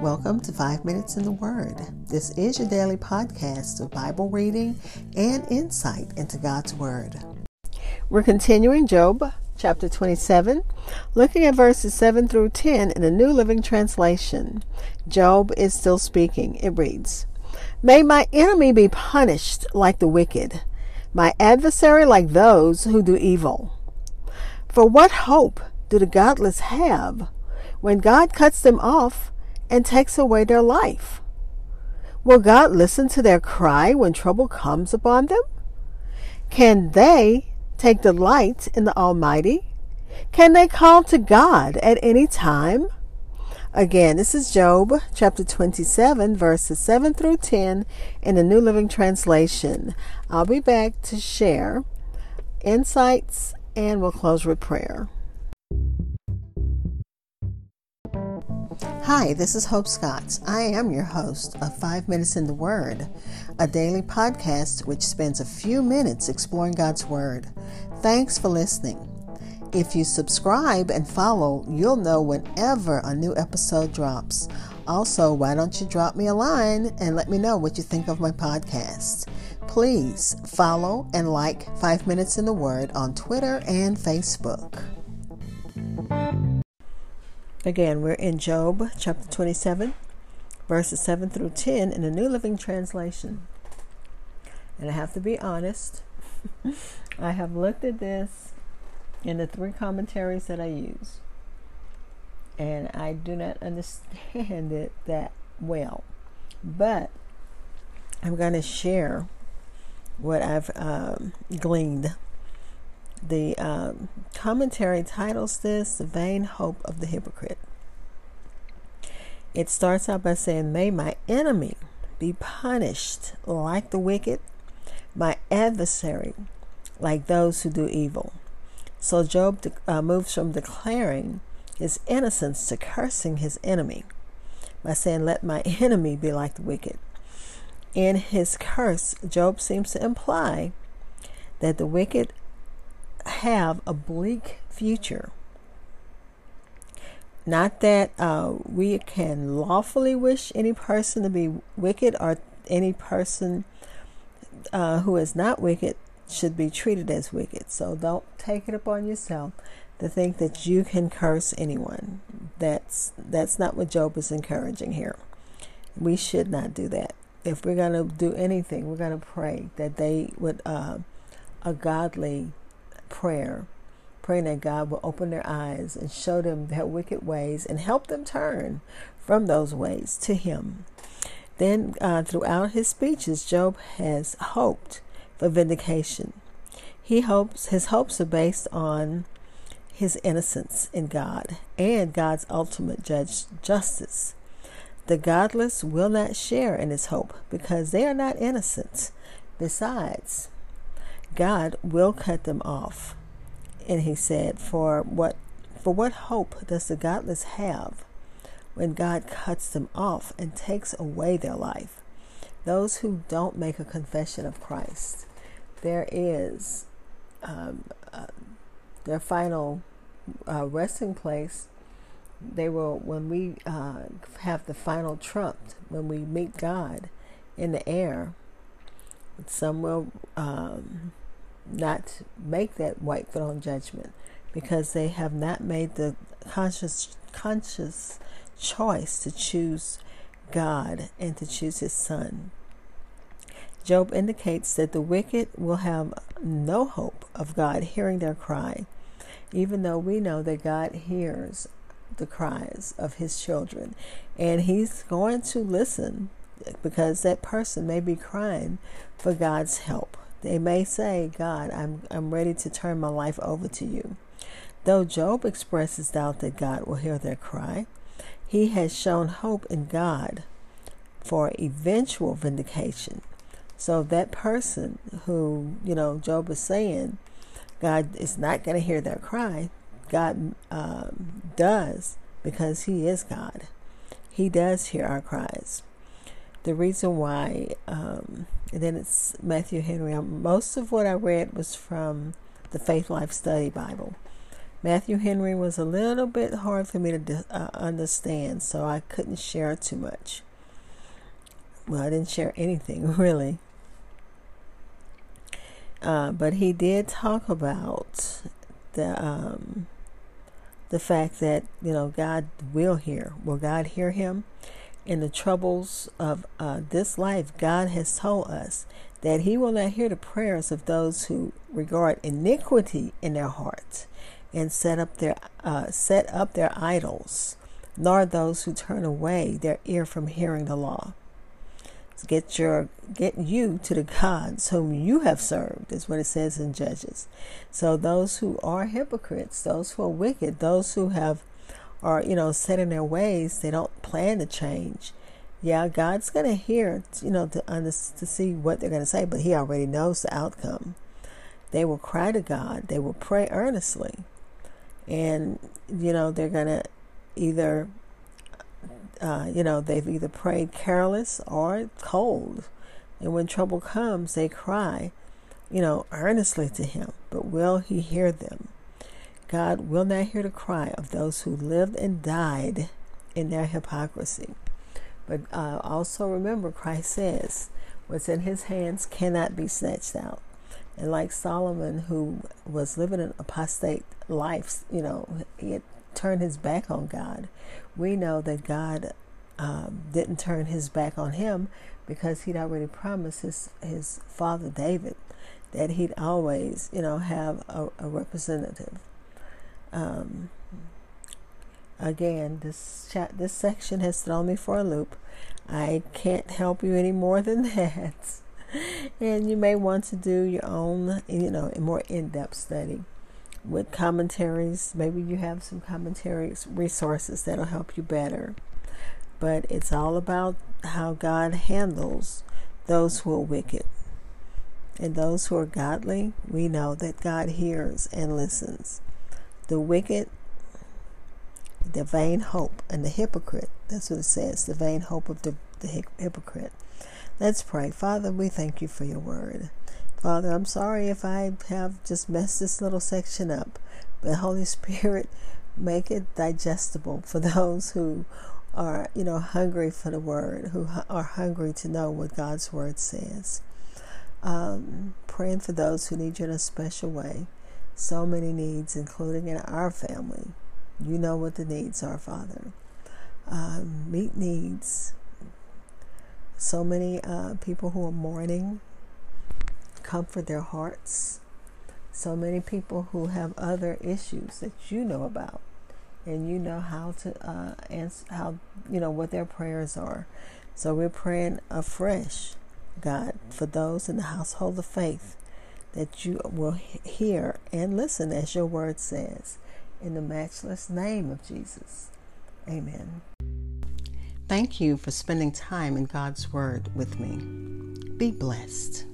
Welcome to Five Minutes in the Word. This is your daily podcast of Bible reading and insight into God's Word. We're continuing Job chapter 27, looking at verses 7 through 10 in the New Living Translation. Job is still speaking. It reads May my enemy be punished like the wicked, my adversary like those who do evil. For what hope do the godless have when God cuts them off and takes away their life? Will God listen to their cry when trouble comes upon them? Can they take delight in the Almighty? Can they call to God at any time? Again, this is Job chapter 27, verses 7 through 10 in the New Living Translation. I'll be back to share insights and we'll close with prayer. Hi, this is Hope Scotts. I am your host of Five Minutes in the Word, a daily podcast which spends a few minutes exploring God's Word. Thanks for listening. If you subscribe and follow, you'll know whenever a new episode drops. Also, why don't you drop me a line and let me know what you think of my podcast? Please follow and like Five Minutes in the Word on Twitter and Facebook. Again, we're in Job chapter 27, verses 7 through 10 in the New Living Translation. And I have to be honest, I have looked at this in the three commentaries that I use, and I do not understand it that well. But I'm going to share what I've um, gleaned the um, commentary titles this The Vain Hope of the Hypocrite. It starts out by saying, May my enemy be punished like the wicked, my adversary like those who do evil. So Job de- uh, moves from declaring his innocence to cursing his enemy by saying, Let my enemy be like the wicked. In his curse, Job seems to imply that the wicked have a bleak future. Not that uh, we can lawfully wish any person to be wicked or any person uh, who is not wicked should be treated as wicked. So don't take it upon yourself to think that you can curse anyone. That's that's not what Job is encouraging here. We should not do that. If we're going to do anything, we're going to pray that they would uh, a godly prayer, praying that God will open their eyes and show them their wicked ways and help them turn from those ways to Him. Then, uh, throughout his speeches, Job has hoped for vindication. He hopes his hopes are based on his innocence in God and God's ultimate judge justice. The godless will not share in his hope because they are not innocent. Besides, God will cut them off. And he said, For what for what hope does the godless have when God cuts them off and takes away their life? Those who don't make a confession of Christ, there is um, uh, their final uh, resting place. They will, when we uh, have the final trump, when we meet God in the air, some will um, not make that white throne judgment because they have not made the conscious conscious choice to choose God and to choose his son. Job indicates that the wicked will have no hope of God hearing their cry, even though we know that God hears the cries of his children and he's going to listen because that person may be crying for God's help. They may say, God, I'm, I'm ready to turn my life over to you. Though Job expresses doubt that God will hear their cry, he has shown hope in God for eventual vindication. So that person who, you know, Job is saying, God is not going to hear their cry, God um, does because He is God. He does hear our cries the reason why, um, and then it's Matthew Henry. Um, most of what I read was from the Faithlife Study Bible. Matthew Henry was a little bit hard for me to uh, understand, so I couldn't share too much. Well, I didn't share anything really. Uh, but he did talk about the um, the fact that you know God will hear. Will God hear him? In the troubles of uh, this life, God has told us that He will not hear the prayers of those who regard iniquity in their hearts and set up their uh, set up their idols, nor those who turn away their ear from hearing the law. Get your get you to the gods whom you have served is what it says in Judges. So those who are hypocrites, those who are wicked, those who have are you know set in their ways, they don't plan to change. Yeah, God's gonna hear you know to to see what they're gonna say, but He already knows the outcome. They will cry to God. They will pray earnestly, and you know they're gonna either uh, you know, they've either prayed careless or cold. And when trouble comes, they cry, you know, earnestly to Him. But will He hear them? God will not hear the cry of those who lived and died in their hypocrisy. But uh, also remember, Christ says, what's in His hands cannot be snatched out. And like Solomon, who was living an apostate life, you know, he had turned his back on God we know that God um, didn't turn his back on him because he'd already promised his, his father David that he'd always, you know, have a, a representative. Um, again, this chat, this section has thrown me for a loop. I can't help you any more than that. and you may want to do your own, you know, more in-depth study with commentaries. Maybe you have some commentaries, resources that'll help you better. But it's all about how God handles those who are wicked. And those who are godly, we know that God hears and listens. The wicked, the vain hope, and the hypocrite. That's what it says the vain hope of the, the hypocrite. Let's pray. Father, we thank you for your word. Father, I'm sorry if I have just messed this little section up, but Holy Spirit, make it digestible for those who are, you know, hungry for the word, who are hungry to know what God's word says. Um, praying for those who need you in a special way. So many needs, including in our family. You know what the needs are, Father. Um, meet needs. So many uh, people who are mourning comfort their hearts. So many people who have other issues that you know about, and you know how to uh, answer how you know what their prayers are. So we're praying afresh, God, for those in the household of faith, that you will hear and listen as your word says, in the matchless name of Jesus. Amen. Thank you for spending time in God's Word with me. Be blessed.